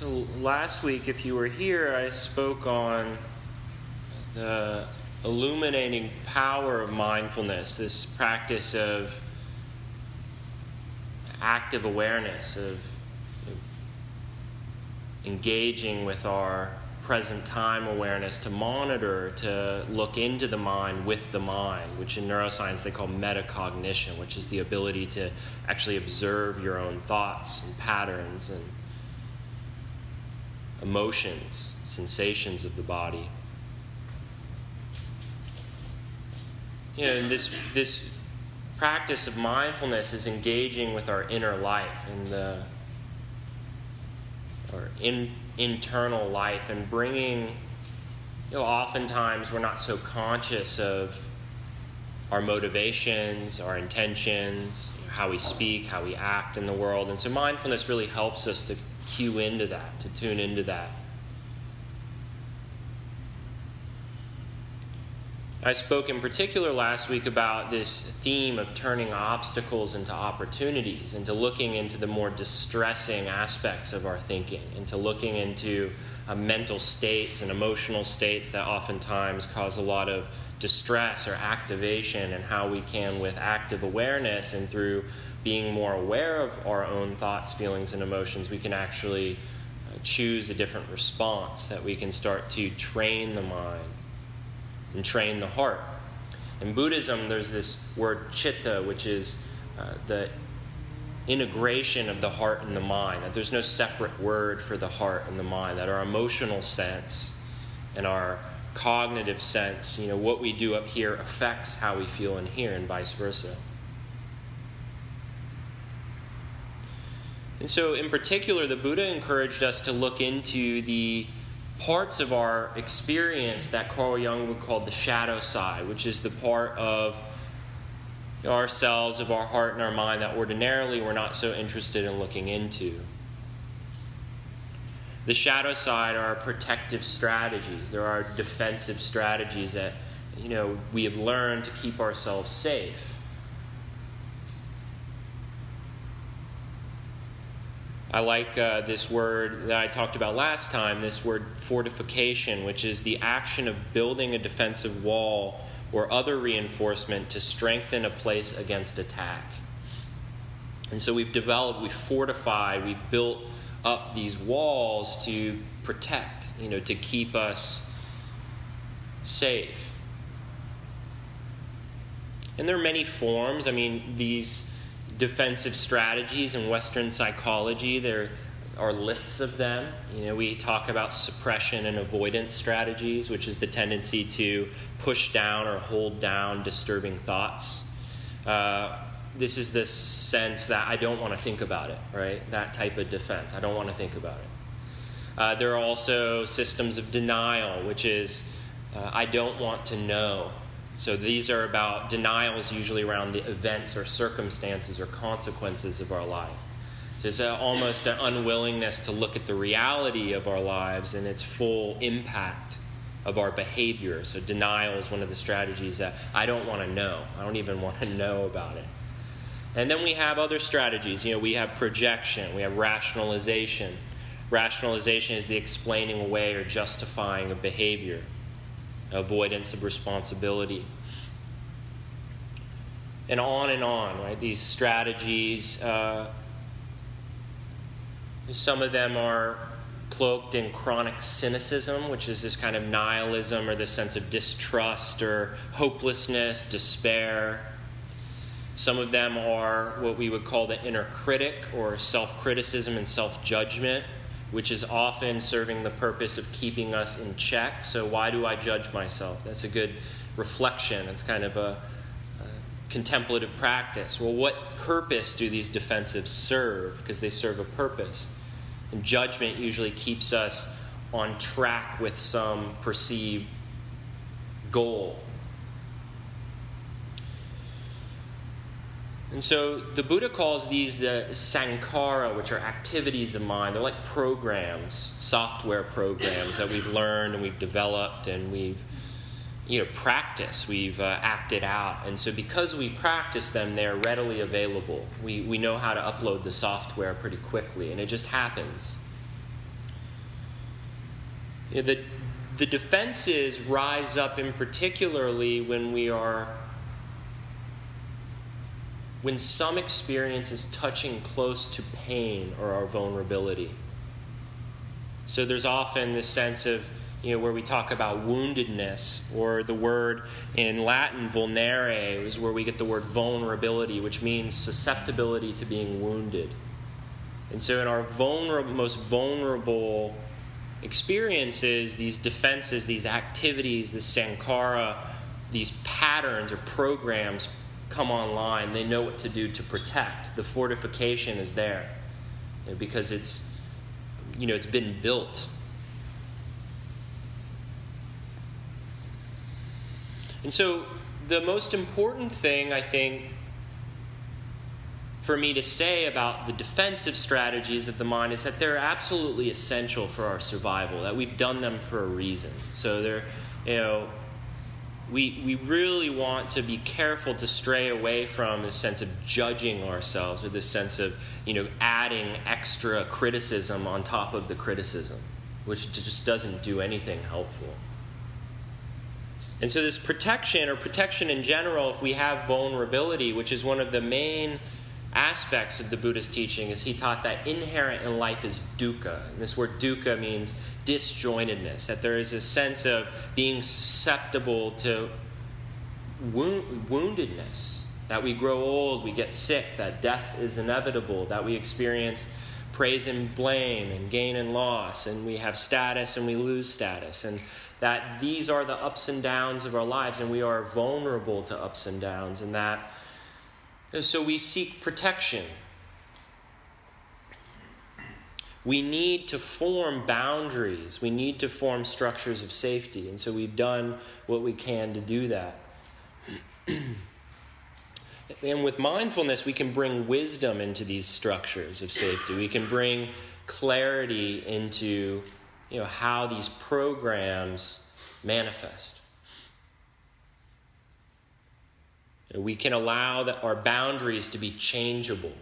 So, last week, if you were here, I spoke on the illuminating power of mindfulness, this practice of active awareness, of engaging with our present time awareness to monitor, to look into the mind with the mind, which in neuroscience they call metacognition, which is the ability to actually observe your own thoughts and patterns and emotions, sensations of the body. You know, and this, this practice of mindfulness is engaging with our inner life and the or in internal life and bringing, you know, oftentimes we're not so conscious of our motivations, our intentions, how we speak, how we act in the world. And so mindfulness really helps us to cue into that, to tune into that. I spoke in particular last week about this theme of turning obstacles into opportunities, into looking into the more distressing aspects of our thinking, into looking into uh, mental states and emotional states that oftentimes cause a lot of distress or activation, and how we can, with active awareness and through being more aware of our own thoughts, feelings, and emotions, we can actually uh, choose a different response, that we can start to train the mind and train the heart. In Buddhism, there's this word chitta, which is uh, the integration of the heart and the mind, that there's no separate word for the heart and the mind, that our emotional sense and our cognitive sense, you know, what we do up here affects how we feel in here and vice versa. And so, in particular, the Buddha encouraged us to look into the parts of our experience that Carl Jung would call the shadow side, which is the part of ourselves, of our heart and our mind that ordinarily we're not so interested in looking into. The shadow side are protective strategies. There are defensive strategies that you know we have learned to keep ourselves safe. I like uh, this word that I talked about last time, this word fortification, which is the action of building a defensive wall or other reinforcement to strengthen a place against attack. And so we've developed, we've fortified, we've built up these walls to protect, you know, to keep us safe. And there are many forms. I mean, these defensive strategies in Western psychology. There are lists of them. You know, we talk about suppression and avoidance strategies, which is the tendency to push down or hold down disturbing thoughts. Uh, this is the sense that I don't want to think about it, right? That type of defense. I don't want to think about it. Uh, there are also systems of denial, which is uh, I don't want to know so these are about denials, usually around the events or circumstances or consequences of our life. So it's a, almost an unwillingness to look at the reality of our lives and its full impact of our behavior. So denial is one of the strategies that I don't want to know. I don't even want to know about it. And then we have other strategies. You know, we have projection, we have rationalization. Rationalization is the explaining away or justifying of behavior avoidance of responsibility. And on and on, right? These strategies, uh, some of them are cloaked in chronic cynicism, which is this kind of nihilism or this sense of distrust or hopelessness, despair. Some of them are what we would call the inner critic or self criticism and self judgment which is often serving the purpose of keeping us in check. So, why do I judge myself? That's a good reflection. It's kind of a, a contemplative practice. Well, what purpose do these defensives serve? Because they serve a purpose. And judgment usually keeps us on track with some perceived goal And so the Buddha calls these the sankhara, which are activities of mind. They're like programs, software programs that we've learned and we've developed and we've you know practiced, we've uh, acted out. And so because we practice them, they're readily available. We, we know how to upload the software pretty quickly, and it just happens. You know, the, the defenses rise up in particularly when we are when some experience is touching close to pain or our vulnerability. So there's often this sense of, you know, where we talk about woundedness, or the word in Latin, vulnere, is where we get the word vulnerability, which means susceptibility to being wounded. And so in our vulnerable, most vulnerable experiences, these defenses, these activities, this sankhara, these patterns or programs come online. They know what to do to protect. The fortification is there you know, because it's you know it's been built. And so the most important thing I think for me to say about the defensive strategies of the mind is that they're absolutely essential for our survival, that we've done them for a reason. So they're, you know, we, we really want to be careful to stray away from this sense of judging ourselves or this sense of, you know, adding extra criticism on top of the criticism, which just doesn't do anything helpful. And so, this protection or protection in general, if we have vulnerability, which is one of the main aspects of the Buddhist teaching is he taught that inherent in life is dukkha. And this word dukkha means disjointedness, that there is a sense of being susceptible to wound, woundedness, that we grow old, we get sick, that death is inevitable, that we experience praise and blame and gain and loss, and we have status and we lose status, and that these are the ups and downs of our lives, and we are vulnerable to ups and downs, and that so we seek protection. We need to form boundaries. We need to form structures of safety. And so we've done what we can to do that. and with mindfulness, we can bring wisdom into these structures of safety. We can bring clarity into you know, how these programs manifest. We can allow our boundaries to be changeable.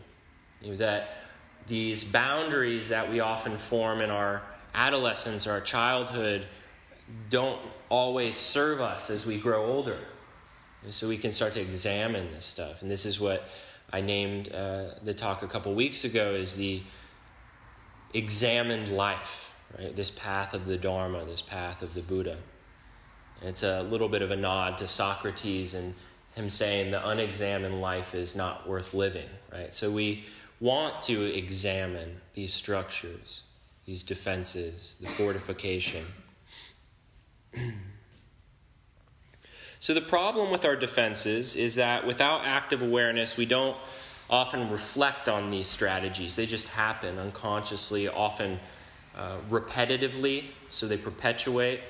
You know, that these boundaries that we often form in our adolescence or our childhood don't always serve us as we grow older. And so we can start to examine this stuff. And this is what I named uh, the talk a couple weeks ago is the examined life, right? This path of the Dharma, this path of the Buddha. And it's a little bit of a nod to Socrates and him saying the unexamined life is not worth living, right? So we want to examine these structures, these defenses, the fortification. so the problem with our defenses is that without active awareness, we don't often reflect on these strategies. They just happen unconsciously, often uh, repetitively, so they perpetuate.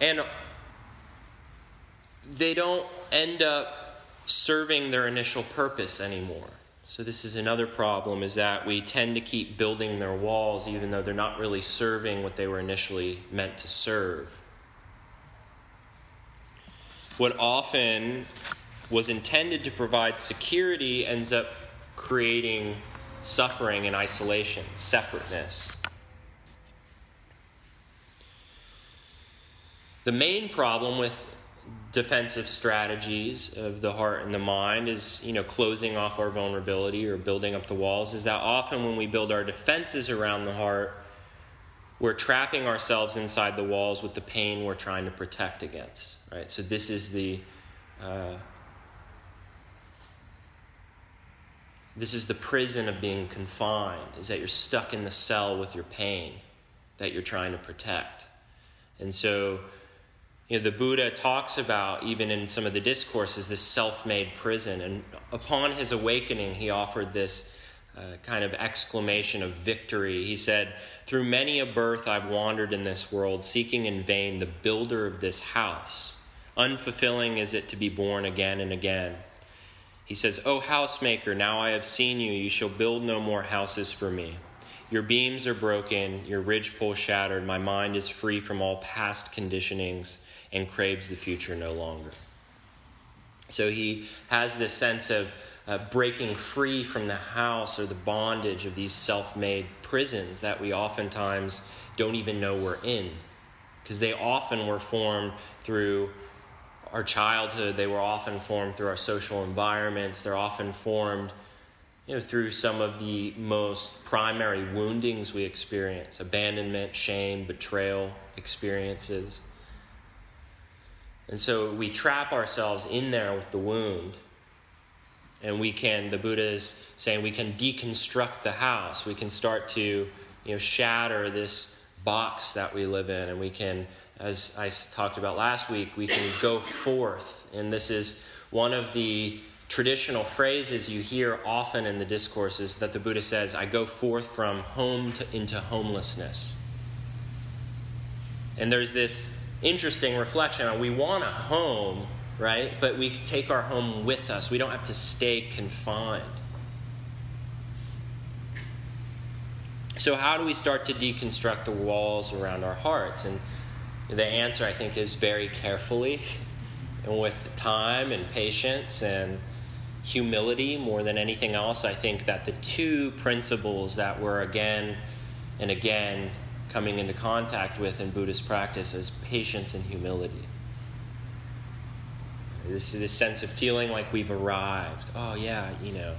And they don't end up serving their initial purpose anymore. So this is another problem is that we tend to keep building their walls even though they're not really serving what they were initially meant to serve. What often was intended to provide security ends up creating suffering and isolation, separateness. The main problem with defensive strategies of the heart and the mind is you know closing off our vulnerability or building up the walls is that often when we build our defenses around the heart we're trapping ourselves inside the walls with the pain we're trying to protect against right? So this is the uh, this is the prison of being confined is that you're stuck in the cell with your pain that you're trying to protect. And so you know, the Buddha talks about, even in some of the discourses, this self made prison. And upon his awakening, he offered this uh, kind of exclamation of victory. He said, Through many a birth I've wandered in this world, seeking in vain the builder of this house. Unfulfilling is it to be born again and again. He says, O housemaker, now I have seen you, you shall build no more houses for me. Your beams are broken, your ridgepole shattered, my mind is free from all past conditionings and craves the future no longer. So he has this sense of uh, breaking free from the house or the bondage of these self made prisons that we oftentimes don't even know we're in. Because they often were formed through our childhood, they were often formed through our social environments, they're often formed you know, through some of the most primary woundings we experience abandonment, shame, betrayal experiences. And so we trap ourselves in there with the wound. And we can, the Buddha is saying, we can deconstruct the house. We can start to, you know, shatter this box that we live in. And we can, as I talked about last week, we can go forth. And this is one of the traditional phrases you hear often in the discourses that the Buddha says, I go forth from home to, into homelessness. And there's this interesting reflection on we want a home, right? But we take our home with us. We don't have to stay confined. So, how do we start to deconstruct the walls around our hearts? And the answer, I think, is very carefully and with time and patience and humility more than anything else. I think that the two principles that we're again and again coming into contact with in Buddhist practice is patience and humility. This is this sense of feeling like we've arrived. Oh, yeah, you know,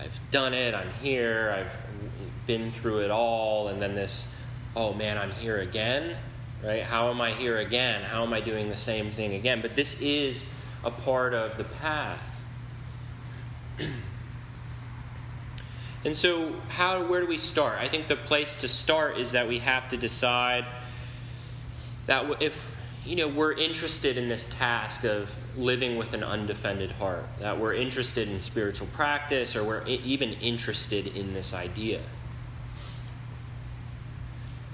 I've done it, I'm here, I've been through it all, and then this, oh man, I'm here again, right? How am I here again? How am I doing the same thing again? But this is a part of the path. and so, how, where do we start? I think the place to start is that we have to decide that if you know we're interested in this task of living with an undefended heart, that we're interested in spiritual practice, or we're even interested in this idea.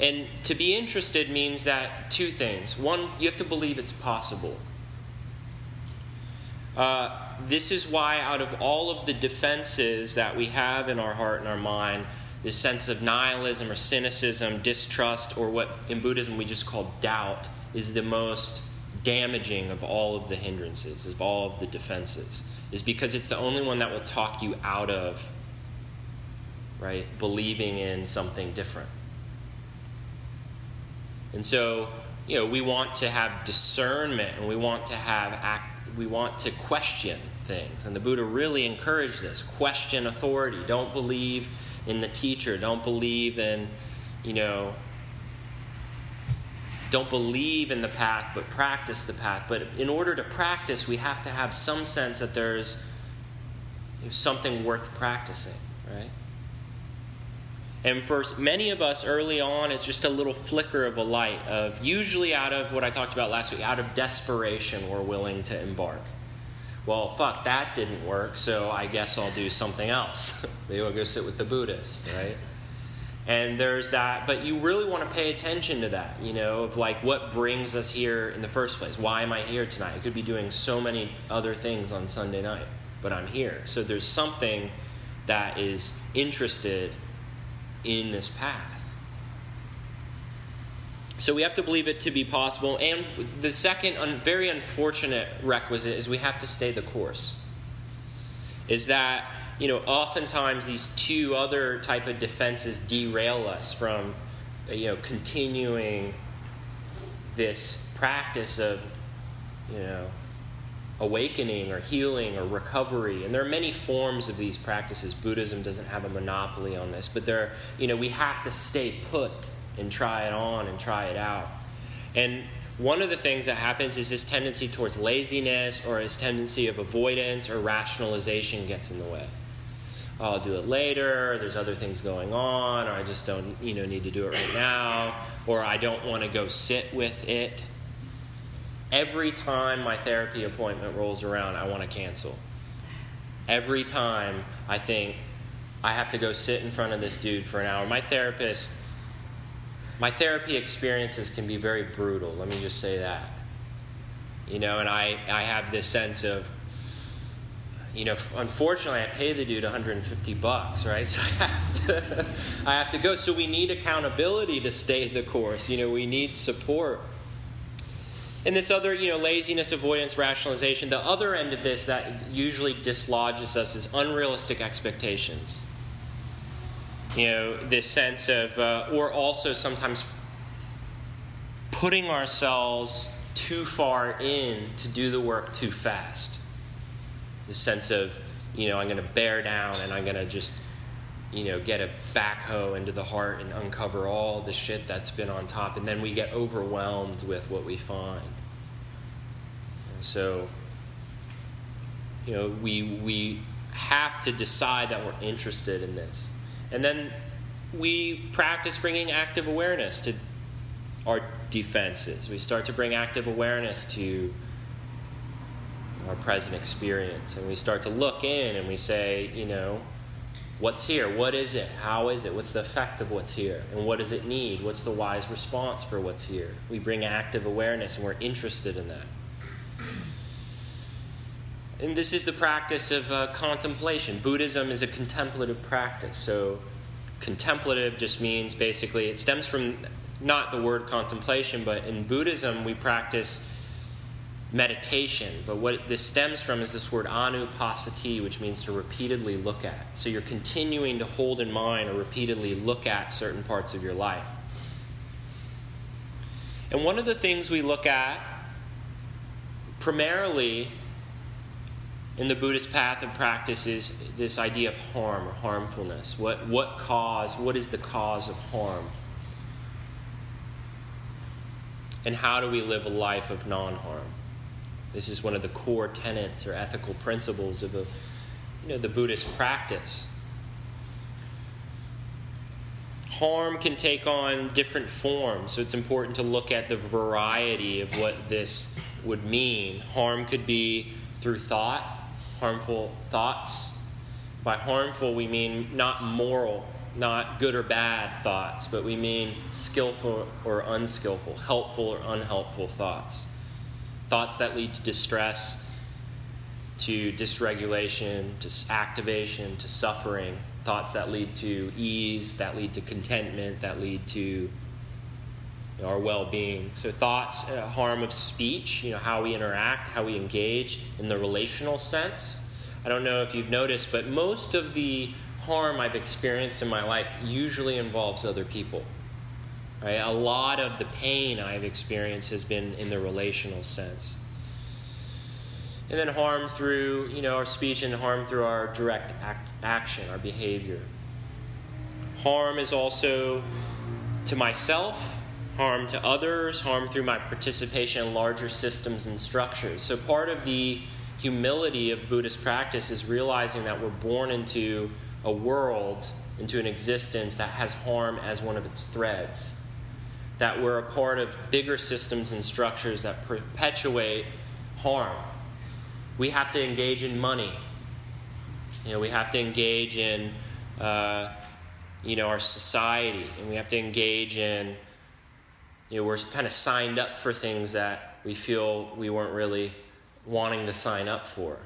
And to be interested means that two things. One, you have to believe it's possible. Uh, this is why, out of all of the defenses that we have in our heart and our mind, this sense of nihilism or cynicism, distrust, or what in Buddhism we just call doubt, is the most damaging of all of the hindrances, of all of the defenses, is because it's the only one that will talk you out of, right, believing in something different. And so, you know, we want to have discernment and we want to have act we want to question things. And the Buddha really encouraged this question authority. Don't believe in the teacher. Don't believe in, you know, don't believe in the path, but practice the path. But in order to practice, we have to have some sense that there's something worth practicing, right? And for many of us early on, it's just a little flicker of a light of usually out of what I talked about last week, out of desperation, we're willing to embark. Well, fuck, that didn't work, so I guess I'll do something else. Maybe I'll go sit with the Buddhist, right? And there's that, but you really want to pay attention to that, you know, of like what brings us here in the first place. Why am I here tonight? I could be doing so many other things on Sunday night, but I'm here. So there's something that is interested in this path. So we have to believe it to be possible. And the second un- very unfortunate requisite is we have to stay the course. Is that, you know, oftentimes these two other type of defenses derail us from, you know, continuing this practice of, you know, awakening or healing or recovery. And there are many forms of these practices. Buddhism doesn't have a monopoly on this but there you know we have to stay put and try it on and try it out. And one of the things that happens is this tendency towards laziness or this tendency of avoidance or rationalization gets in the way. Oh, i'll do it later. There's other things going on. Or i just don't you know need to do it right now. Or i don't want to go sit with it Every time my therapy appointment rolls around, I want to cancel. Every time I think I have to go sit in front of this dude for an hour. My therapist, my therapy experiences can be very brutal. Let me just say that. You know, and I, I have this sense of, you know, unfortunately, I pay the dude 150 bucks, right? So I have to, I have to go. So we need accountability to stay the course. You know, we need support. And this other, you know, laziness, avoidance, rationalization, the other end of this that usually dislodges us is unrealistic expectations. You know, this sense of, uh, or also sometimes putting ourselves too far in to do the work too fast. The sense of, you know, I'm going to bear down and I'm going to just, you know, get a backhoe into the heart and uncover all the shit that's been on top. And then we get overwhelmed with what we find. So, you know, we, we have to decide that we're interested in this. And then we practice bringing active awareness to our defenses. We start to bring active awareness to our present experience. And we start to look in and we say, you know, what's here? What is it? How is it? What's the effect of what's here? And what does it need? What's the wise response for what's here? We bring active awareness and we're interested in that. And this is the practice of uh, contemplation. Buddhism is a contemplative practice. So, contemplative just means basically, it stems from not the word contemplation, but in Buddhism we practice meditation. But what this stems from is this word anupassati, which means to repeatedly look at. So you're continuing to hold in mind or repeatedly look at certain parts of your life. And one of the things we look at primarily in the Buddhist path of practice is this idea of harm or harmfulness. What, what cause, what is the cause of harm? And how do we live a life of non harm? This is one of the core tenets or ethical principles of a, you know, the Buddhist practice. Harm can take on different forms, so it's important to look at the variety of what this would mean. Harm could be through thought, harmful thoughts. By harmful, we mean not moral not good or bad thoughts, but we mean skillful or unskillful, helpful or unhelpful thoughts. Thoughts that lead to distress, to dysregulation, to activation, to suffering. Thoughts that lead to ease, that lead to contentment, that lead to you know, our well being. So, thoughts, uh, harm of speech, you know, how we interact, how we engage in the relational sense. I don't know if you've noticed, but most of the harm I've experienced in my life usually involves other people. Right? A lot of the pain I've experienced has been in the relational sense. And then harm through, you know, our speech and harm through our direct act, action, our behavior. Harm is also to myself, harm to others, harm through my participation in larger systems and structures. So part of the humility of Buddhist practice is realizing that we're born into a world into an existence that has harm as one of its threads. That we're a part of bigger systems and structures that perpetuate harm. We have to engage in money. You know, we have to engage in, uh, you know, our society, and we have to engage in, you know, we're kind of signed up for things that we feel we weren't really wanting to sign up for.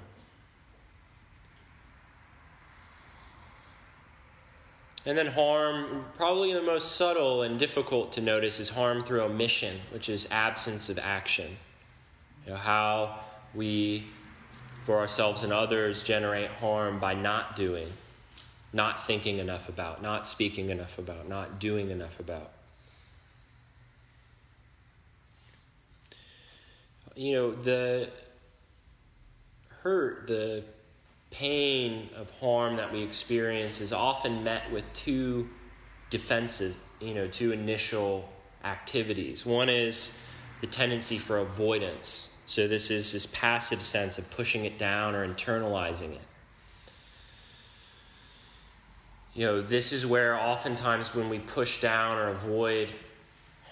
And then harm, probably the most subtle and difficult to notice, is harm through omission, which is absence of action. You know, how we, for ourselves and others, generate harm by not doing, not thinking enough about, not speaking enough about, not doing enough about. You know, the hurt, the pain of harm that we experience is often met with two defenses, you know, two initial activities. One is the tendency for avoidance. So this is this passive sense of pushing it down or internalizing it. You know, this is where oftentimes when we push down or avoid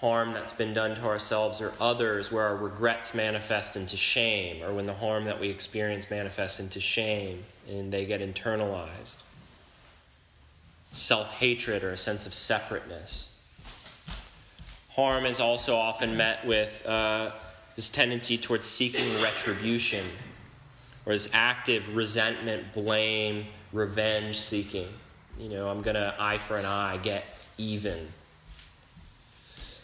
harm that's been done to ourselves or others, where our regrets manifest into shame, or when the harm that we experience manifests into shame and they get internalized. Self hatred or a sense of separateness. Harm is also often met with uh, this tendency towards seeking retribution, or this active resentment, blame, revenge seeking. You know, I'm to eye for an eye, get even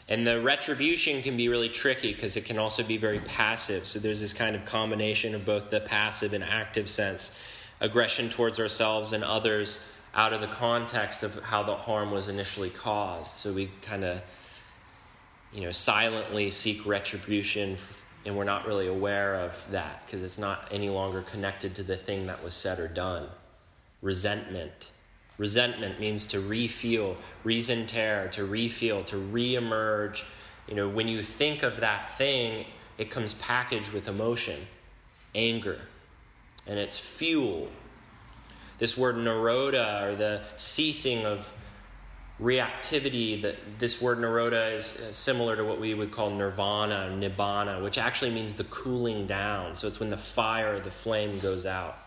And the retribution can be really tricky because it can also be very passive. So there's this kind of combination of both the passive and active sense aggression towards ourselves and others out of the context of how the harm was initially caused. So we kind of, you know, silently seek retribution and we're not really aware of that because it's not any longer connected to the thing that was said or done. Resentment Resentment means to refeel, resenter, to refeel, to reemerge. You know, when you think of that thing, it comes packaged with emotion, anger, and it's fuel. This word nirodha, or the ceasing of reactivity, that this word nirodha is uh, similar to what we would call nirvana, nibbana, which actually means the cooling down. So it's when the fire, the flame goes out.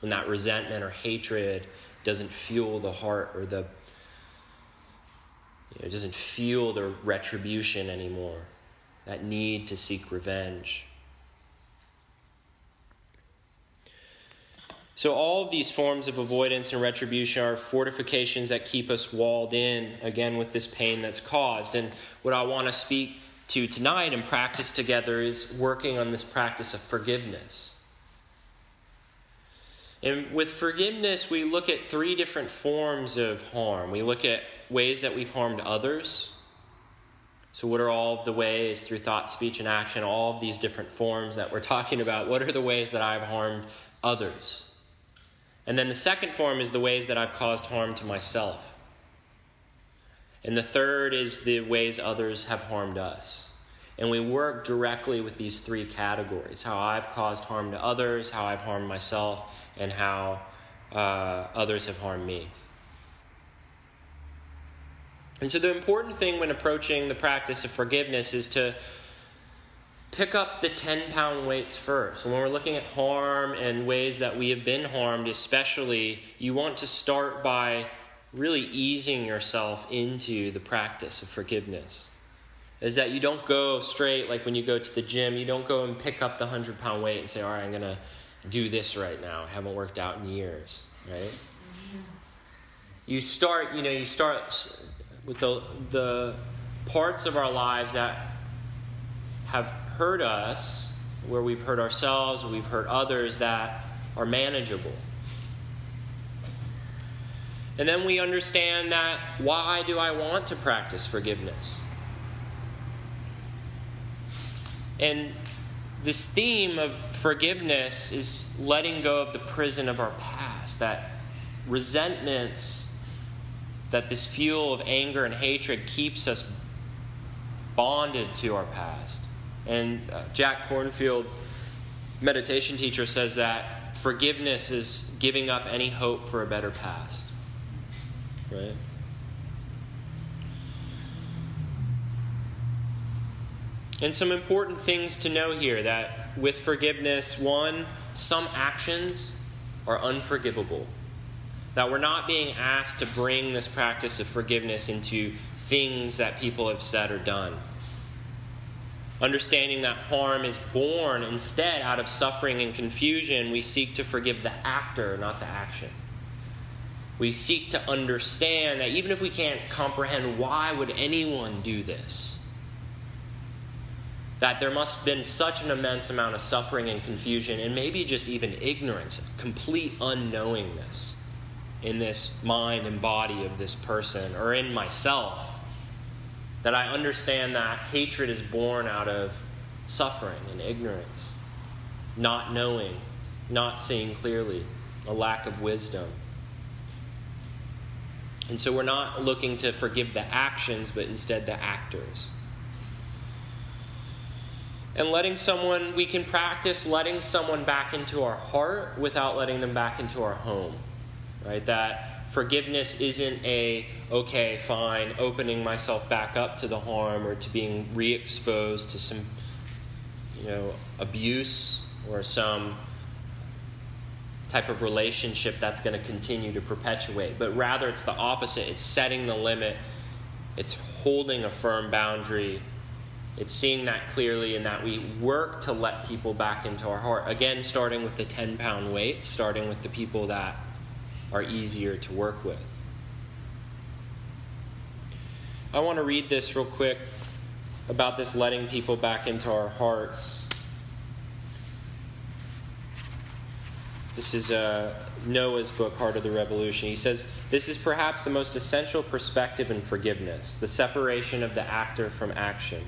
When that resentment or hatred doesn't fuel the heart or the you know, it doesn't fuel the retribution anymore. That need to seek revenge. So all of these forms of avoidance and retribution are fortifications that keep us walled in again with this pain that's caused. And what i want to speak to tonight and practice together is working on this practice of forgiveness and with forgiveness, we look at three different forms of harm. We look at ways that we've harmed others. So, what are all the ways through thought, speech, and action, all of these different forms that we're talking about? What are the ways that I've harmed others? And then the second form is the ways that I've caused harm to myself. And the third is the ways others have harmed us. And we work directly with these three categories how I've caused harm to others, how I've harmed myself, and how uh, others have harmed me. And so, the important thing when approaching the practice of forgiveness is to pick up the 10 pound weights first. When we're looking at harm and ways that we have been harmed, especially, you want to start by really easing yourself into the practice of forgiveness. Is that you don't go straight, like when you go to the gym, you don't go and pick up the 100 pound weight and say, All right, I'm going to do this right now. I haven't worked out in years, right? Mm-hmm. You start, you know, you start with the, the parts of our lives that have hurt us, where we've hurt ourselves, we've hurt others, that are manageable. And then we understand that why do I want to practice forgiveness? And this theme of forgiveness is letting go of the prison of our past, that resentments, that this fuel of anger and hatred keeps us bonded to our past. And uh, Jack Kornfield, meditation teacher, says that forgiveness is giving up any hope for a better past. Right? And some important things to know here that with forgiveness, one, some actions are unforgivable. That we're not being asked to bring this practice of forgiveness into things that people have said or done. Understanding that harm is born instead out of suffering and confusion, we seek to forgive the actor, not the action. We seek to understand that even if we can't comprehend why would anyone do this, that there must have been such an immense amount of suffering and confusion, and maybe just even ignorance, complete unknowingness in this mind and body of this person or in myself. That I understand that hatred is born out of suffering and ignorance, not knowing, not seeing clearly, a lack of wisdom. And so we're not looking to forgive the actions, but instead the actors and letting someone, we can practice letting someone back into our heart without letting them back into our home. Right? That forgiveness isn't a, okay, fine, opening myself back up to the harm or to being re exposed to some, you know, abuse or some type of relationship that's going to continue to perpetuate. But rather, it's the opposite. It's setting the limit, it's holding a firm boundary it's seeing that clearly and that we work to let people back into our heart. Again, starting with the 10 pound weight, starting with the people that are easier to work with. I want to read this real quick about this letting people back into our hearts. This is uh, Noah's book, Heart of the Revolution. He says, This is perhaps the most essential perspective in forgiveness the separation of the actor from action.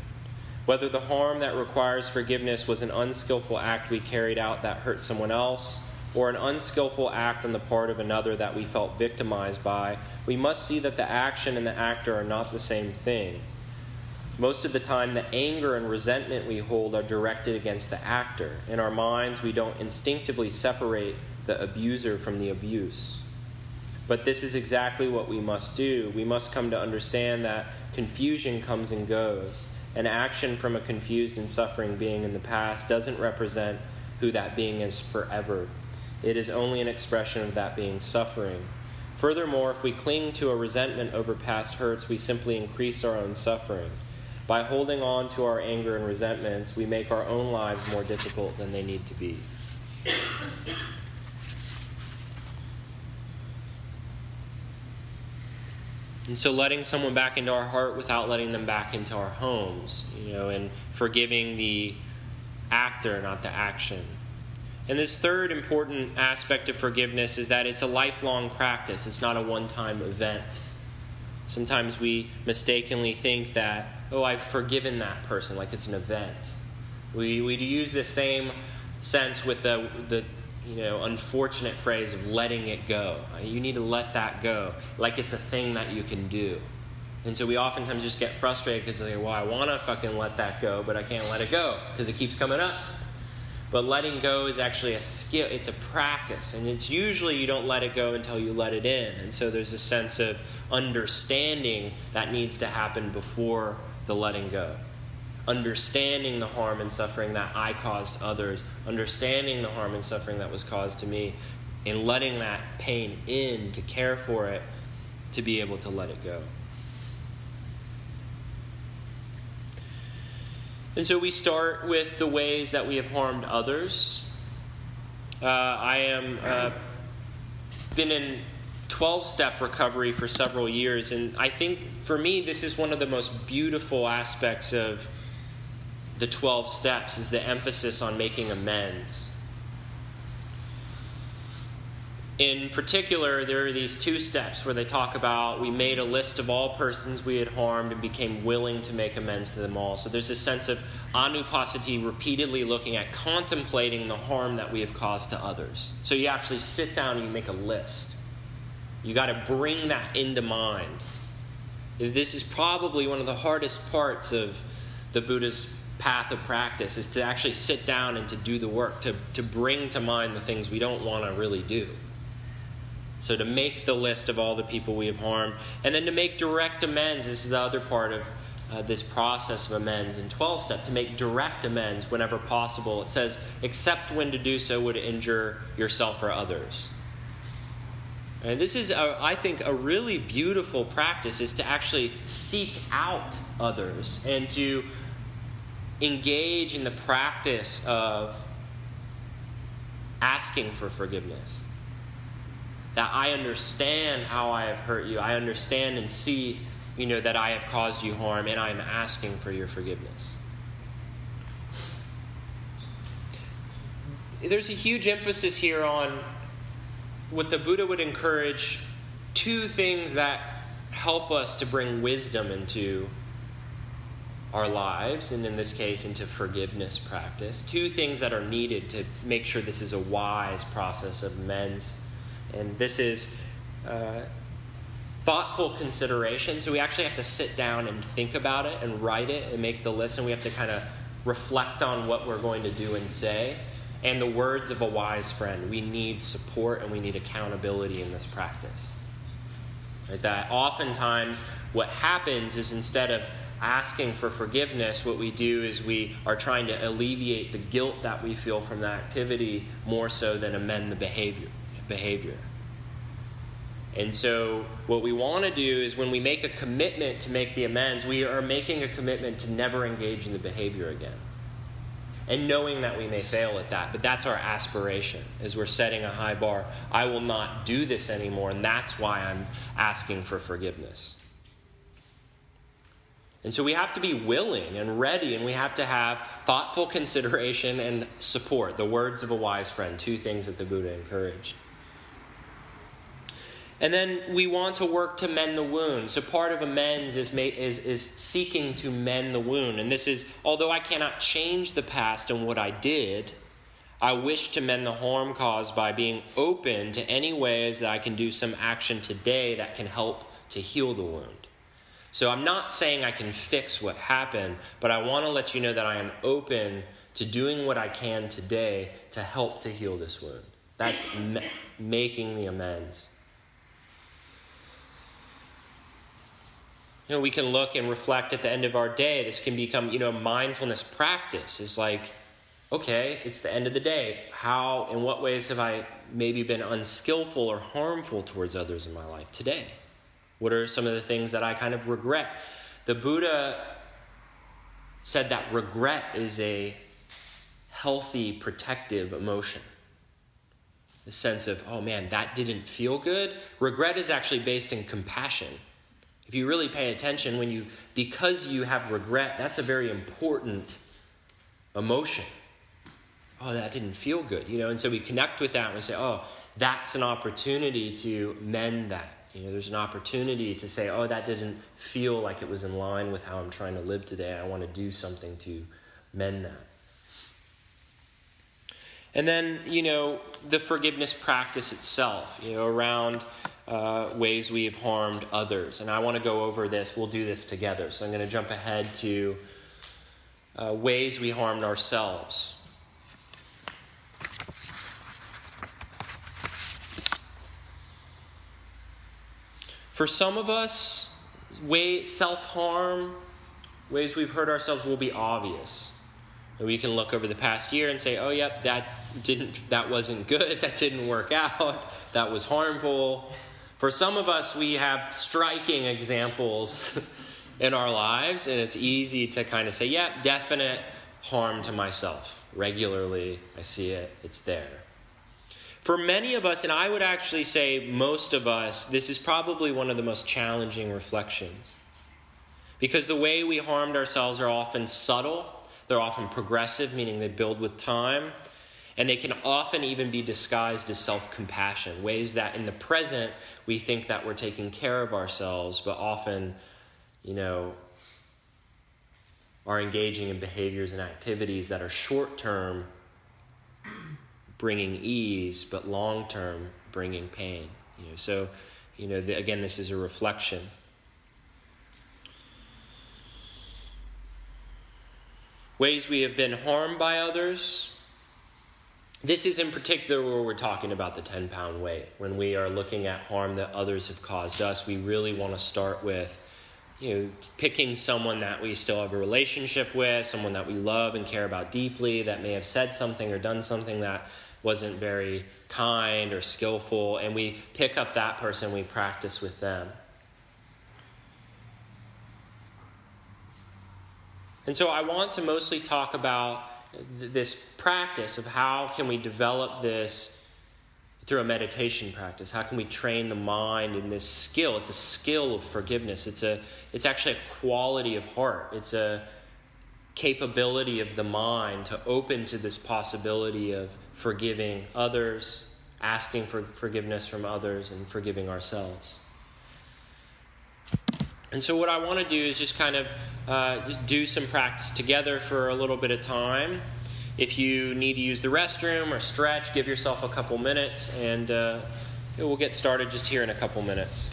Whether the harm that requires forgiveness was an unskillful act we carried out that hurt someone else, or an unskillful act on the part of another that we felt victimized by, we must see that the action and the actor are not the same thing. Most of the time, the anger and resentment we hold are directed against the actor. In our minds, we don't instinctively separate the abuser from the abuse. But this is exactly what we must do. We must come to understand that confusion comes and goes. An action from a confused and suffering being in the past doesn't represent who that being is forever. It is only an expression of that being's suffering. Furthermore, if we cling to a resentment over past hurts, we simply increase our own suffering. By holding on to our anger and resentments, we make our own lives more difficult than they need to be. And so letting someone back into our heart without letting them back into our homes, you know, and forgiving the actor, not the action. And this third important aspect of forgiveness is that it's a lifelong practice, it's not a one time event. Sometimes we mistakenly think that, oh, I've forgiven that person, like it's an event. We, we use the same sense with the, the you know, unfortunate phrase of letting it go. You need to let that go, like it's a thing that you can do. And so we oftentimes just get frustrated because, like, well, I want to fucking let that go, but I can't let it go because it keeps coming up. But letting go is actually a skill, it's a practice. And it's usually you don't let it go until you let it in. And so there's a sense of understanding that needs to happen before the letting go. Understanding the harm and suffering that I caused others, understanding the harm and suffering that was caused to me, and letting that pain in to care for it, to be able to let it go. And so we start with the ways that we have harmed others. Uh, I am uh, been in 12 step recovery for several years, and I think for me this is one of the most beautiful aspects of the 12 steps is the emphasis on making amends. in particular, there are these two steps where they talk about we made a list of all persons we had harmed and became willing to make amends to them all. So there's a sense of anupassati repeatedly looking at contemplating the harm that we have caused to others. So you actually sit down and you make a list. You got to bring that into mind. This is probably one of the hardest parts of the Buddhist path of practice is to actually sit down and to do the work, to, to bring to mind the things we don't want to really do. So, to make the list of all the people we have harmed, and then to make direct amends. This is the other part of uh, this process of amends in 12 step to make direct amends whenever possible. It says, except when to do so would injure yourself or others. And this is, a, I think, a really beautiful practice is to actually seek out others and to engage in the practice of asking for forgiveness that I understand how I have hurt you. I understand and see, you know, that I have caused you harm, and I am asking for your forgiveness. There's a huge emphasis here on what the Buddha would encourage two things that help us to bring wisdom into our lives, and in this case, into forgiveness practice. Two things that are needed to make sure this is a wise process of amends and this is uh, thoughtful consideration. So we actually have to sit down and think about it and write it and make the list, and we have to kind of reflect on what we're going to do and say. And the words of a wise friend we need support and we need accountability in this practice. Right? That oftentimes what happens is instead of asking for forgiveness, what we do is we are trying to alleviate the guilt that we feel from that activity more so than amend the behavior behavior. And so, what we want to do is when we make a commitment to make the amends, we are making a commitment to never engage in the behavior again. And knowing that we may fail at that, but that's our aspiration, is we're setting a high bar. I will not do this anymore, and that's why I'm asking for forgiveness. And so we have to be willing and ready, and we have to have thoughtful consideration and support. The words of a wise friend, two things that the Buddha encouraged. And then we want to work to mend the wound. So part of amends is, is, is seeking to mend the wound. And this is, although I cannot change the past and what I did, I wish to mend the harm caused by being open to any ways that I can do some action today that can help to heal the wound. So I'm not saying I can fix what happened, but I want to let you know that I am open to doing what I can today to help to heal this wound. That's ma- making the amends. You know, we can look and reflect at the end of our day. This can become, you know, mindfulness practice. Is like, okay, it's the end of the day. How, in what ways have I maybe been unskillful or harmful towards others in my life today? What are some of the things that I kind of regret? The Buddha said that regret is a healthy, protective emotion. The sense of, oh man, that didn't feel good. Regret is actually based in compassion. If you really pay attention, when you, because you have regret, that's a very important emotion. Oh, that didn't feel good, you know, and so we connect with that and we say, oh, that's an opportunity to mend that. You know, there's an opportunity to say, oh, that didn't feel like it was in line with how I'm trying to live today. I want to do something to mend that. And then, you know, the forgiveness practice itself, you know, around uh, ways we have harmed others. And I want to go over this. We'll do this together. So I'm going to jump ahead to uh, ways we harmed ourselves. For some of us, way self harm, ways we've hurt ourselves will be obvious. And we can look over the past year and say, "Oh, yep, that didn't, that wasn't good. That didn't work out. That was harmful." For some of us, we have striking examples in our lives, and it's easy to kind of say, "Yeah, definite harm to myself." Regularly, I see it. It's there. For many of us, and I would actually say most of us, this is probably one of the most challenging reflections. Because the way we harmed ourselves are often subtle, they're often progressive, meaning they build with time, and they can often even be disguised as self compassion, ways that in the present we think that we're taking care of ourselves, but often, you know, are engaging in behaviors and activities that are short term bringing ease, but long term bringing pain. You know, so, you know, the, again, this is a reflection. Ways we have been harmed by others. This is in particular where we're talking about the 10 pound weight. When we are looking at harm that others have caused us, we really want to start with you know, picking someone that we still have a relationship with, someone that we love and care about deeply, that may have said something or done something that wasn't very kind or skillful, and we pick up that person, we practice with them. And so I want to mostly talk about this practice of how can we develop this through a meditation practice? How can we train the mind in this skill? It's a skill of forgiveness. It's a it's actually a quality of heart. It's a capability of the mind to open to this possibility of forgiving others, asking for forgiveness from others, and forgiving ourselves. And so, what I want to do is just kind of uh, just do some practice together for a little bit of time. If you need to use the restroom or stretch, give yourself a couple minutes, and uh, we'll get started just here in a couple minutes.